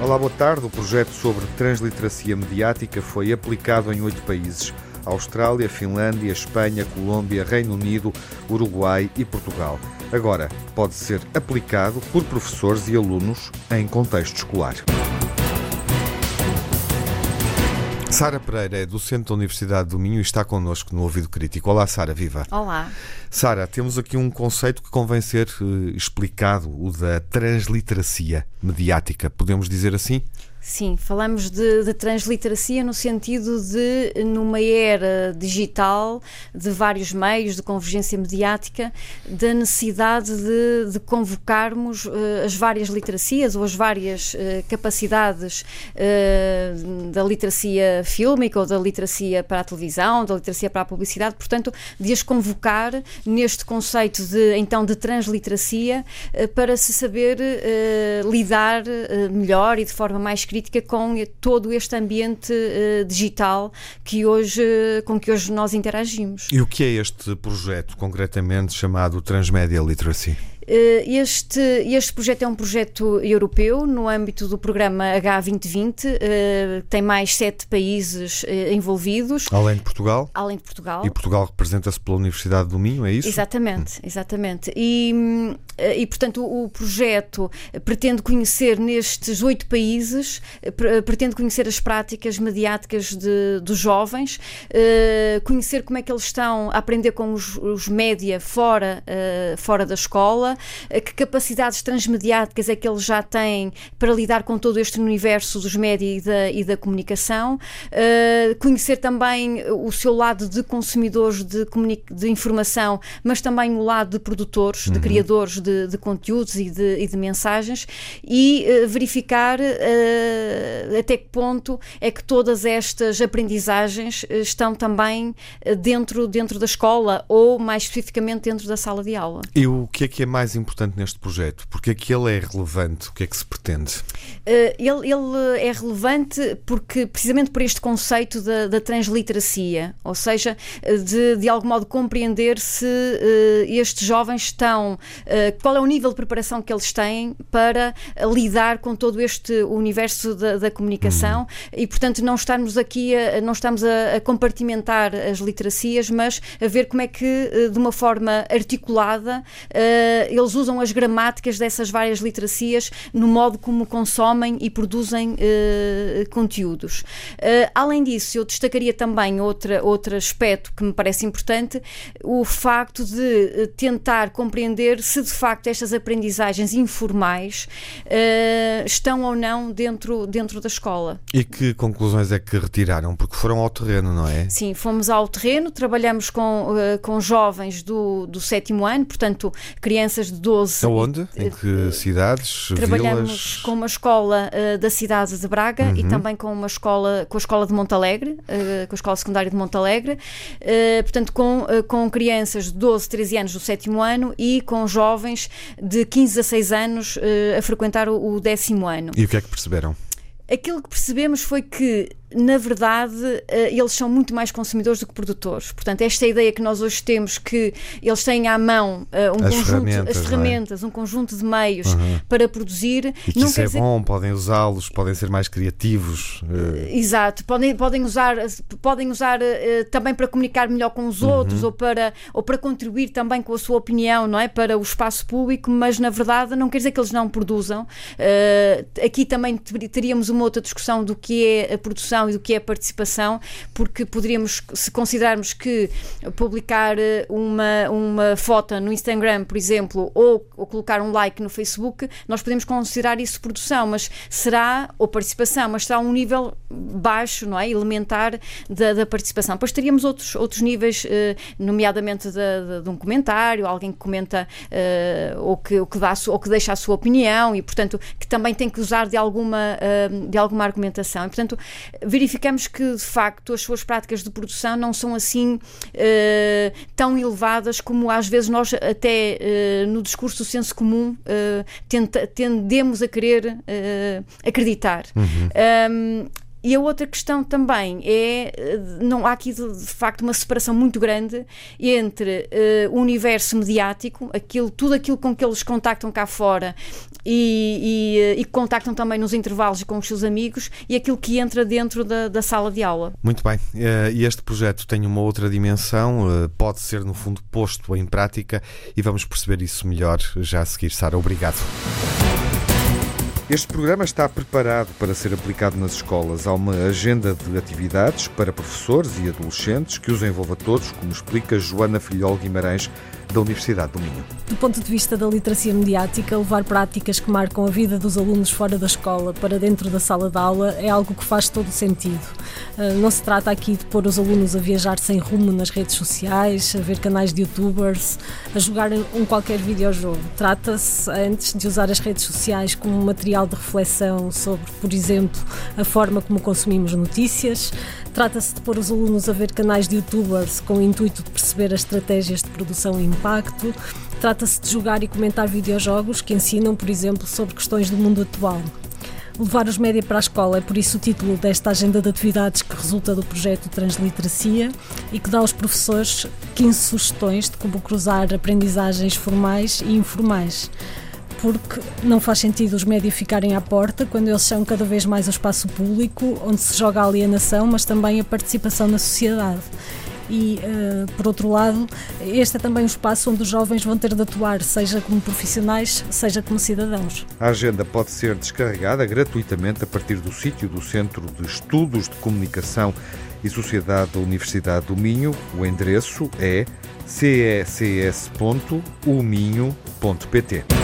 Olá, boa tarde. O projeto sobre transliteracia mediática foi aplicado em oito países. Austrália, Finlândia, Espanha, Colômbia, Reino Unido, Uruguai e Portugal. Agora pode ser aplicado por professores e alunos em contexto escolar. Sara Pereira é docente da Universidade do Minho e está connosco no Ouvido Crítico. Olá, Sara, viva. Olá. Sara, temos aqui um conceito que convém ser uh, explicado, o da transliteracia mediática. Podemos dizer assim? Sim, falamos de, de, transliteracia no sentido de, numa era digital, de vários meios, de convergência mediática, da necessidade de, de convocarmos uh, as várias literacias ou as várias uh, capacidades uh, da literacia fílmica ou da literacia para a televisão, da literacia para a publicidade, portanto, de as convocar neste conceito de, então, de transliteracia para se saber lidar melhor e de forma mais crítica com todo este ambiente uh, digital que hoje, com que hoje nós interagimos. E o que é este projeto, concretamente chamado Transmedia Literacy? Eh, este, este projeto é um projeto europeu no âmbito do programa H2020, eh, tem mais sete países envolvidos. Além de Portugal? Além de Portugal. E Portugal representa-se pela Universidade do Minho, é isso? Exatamente, exatamente. E, e portanto, o projeto pretende conhecer nestes oito países, pretende conhecer as práticas mediáticas de, dos jovens, conhecer como é que eles estão a aprender com os, os média fora, fora da escola, eh, que capacidades transmediáticas é que eles já têm para lidar com todo este universo dos média e da, e da comunicação, conhecer também o seu lado de consumidores de, de informação, mas também o lado de produtores, uhum. de criadores de, de, conteúdos e de, e de mensagens, e uh, verificar uh, até que ponto é que todas estas aprendizagens estão também dentro, dentro da escola ou, mais especificamente, dentro da sala de aula. E o que é que é mais importante neste projeto? Porque é que ele é relevante? O que é que se pretende? Uh, ele, ele, é relevante porque, precisamente por este conceito da, da transliteracia, ou seja, de, de algum modo compreender se uh, estes jovens estão, uh, qual é o nível de preparação que eles têm para lidar com todo este universo da, da comunicação uhum. e, portanto, não estarmos aqui, a, não estamos a, a, compartimentar as literacias, mas a ver como é que, de uma forma articulada, eles eles usam as gramáticas dessas várias literacias no modo como consomem e produzem conteúdos. Além disso, eu destacaria também outra, outro aspecto que me parece importante, o facto de eh, tentar compreender se de facto estas aprendizagens informais uh, estão ou não dentro, dentro da escola. E que conclusões é que retiraram? Porque foram ao terreno, não é? Sim, fomos ao terreno, trabalhamos com, com jovens do, do sétimo ano, portanto, crianças de 12. Aonde? Em que cidades? Trabalhamos vilas? com uma escola uh, da cidade de Braga uhum. e também com uma escola, com a escola de Montalegre, uh, com a escola secundária de Montalegre, uh, portanto, com, com crianças de 12, 13 anos do sétimo ano e com jovens de 15 a 6 anos a frequentar o, o décimo ano. E o que é que perceberam? Aquilo que percebemos foi que na verdade, eh, eles são muito mais consumidores do que produtores. Portanto, esta ideia que nós hoje temos que eles têm à mão uh, um as conjunto, ferramentas, as ferramentas, é? um conjunto de meios uhum. para produzir. E que isso é dizer... bom, podem usá-los, podem ser mais criativos. Uh... Exato, podem, podem usar, podem usar também para comunicar melhor com os uhum. outros ou para, ou para contribuir também com a sua opinião, não é? Para o espaço público, mas na verdade não quer dizer que eles não produzam. aqui também teríamos uma outra discussão do que é a produção e do que é participação, porque poderíamos, se considerarmos que publicar eh, uma, uma foto no Instagram, por exemplo, ou, ou colocar um like no Facebook, nós podemos considerar isso produção, mas será, ou participação, mas será um nível baixo, não é? Elementar da, da participação. Depois teríamos outros, outros níveis, eh, nomeadamente de, de, de, um comentário, alguém que comenta eh, ou, que, ou, que dá, ou que deixa a sua opinião e, portanto, que também tem que usar de alguma, de alguma argumentação. E, portanto, verificamos que, de facto, as suas práticas de produção não são assim uh, tão elevadas como às vezes nós, até uh, no discurso do senso comum, uh, tenta, tendemos a querer acreditar. Uhum. Um, e a outra questão também é, não há aqui de, facto uma separação muito grande entre uh, o universo mediático, aquilo, tudo aquilo com que eles contactam cá fora e, e, e contactam também nos intervalos com os seus amigos e aquilo que entra dentro da, da sala de aula. Muito bem, e este projeto tem uma outra dimensão, pode ser no fundo posto em prática e vamos perceber isso melhor já a seguir. Sara, obrigado. Este programa está preparado para ser aplicado nas escolas. Há uma agenda de atividades para professores e adolescentes que os envolva todos, como explica Joana Filhol Guimarães, da Universidade do Minho. Do ponto de vista da literacia mediática, levar práticas que marcam a vida dos alunos fora da escola para dentro da sala de aula é algo que faz todo sentido. Ah, não se trata aqui de pôr os alunos a viajar sem rumo nas redes sociais, a ver canais de youtubers, a jogar um qualquer videojogo. Trata-se antes de usar as redes sociais como material de reflexão sobre, por exemplo, a forma como consumimos notícias. Trata-se de pôr os alunos a ver canais de youtubers com o intuito de perceber as estratégias de produção e impacto. Trata-se de jogar e comentar videojogos que ensinam, por exemplo, sobre questões do mundo atual. Levar os média para a escola é por isso o título desta agenda de atividades que resulta do projeto Transliteracia e que dá aos professores 15 sugestões de como cruzar aprendizagens formais e informais porque não faz sentido os médias ficarem à porta quando eles são cada vez mais o espaço público onde se joga a alienação, mas também a participação na sociedade e, uh, por outro lado, este é também um espaço onde os jovens vão ter de atuar, seja como profissionais, seja como cidadãos. A agenda pode ser descarregada gratuitamente a partir do sítio do Centro de Estudos de Comunicação e Sociedade da Universidade do Minho. O endereço é cecs.uminho.pt.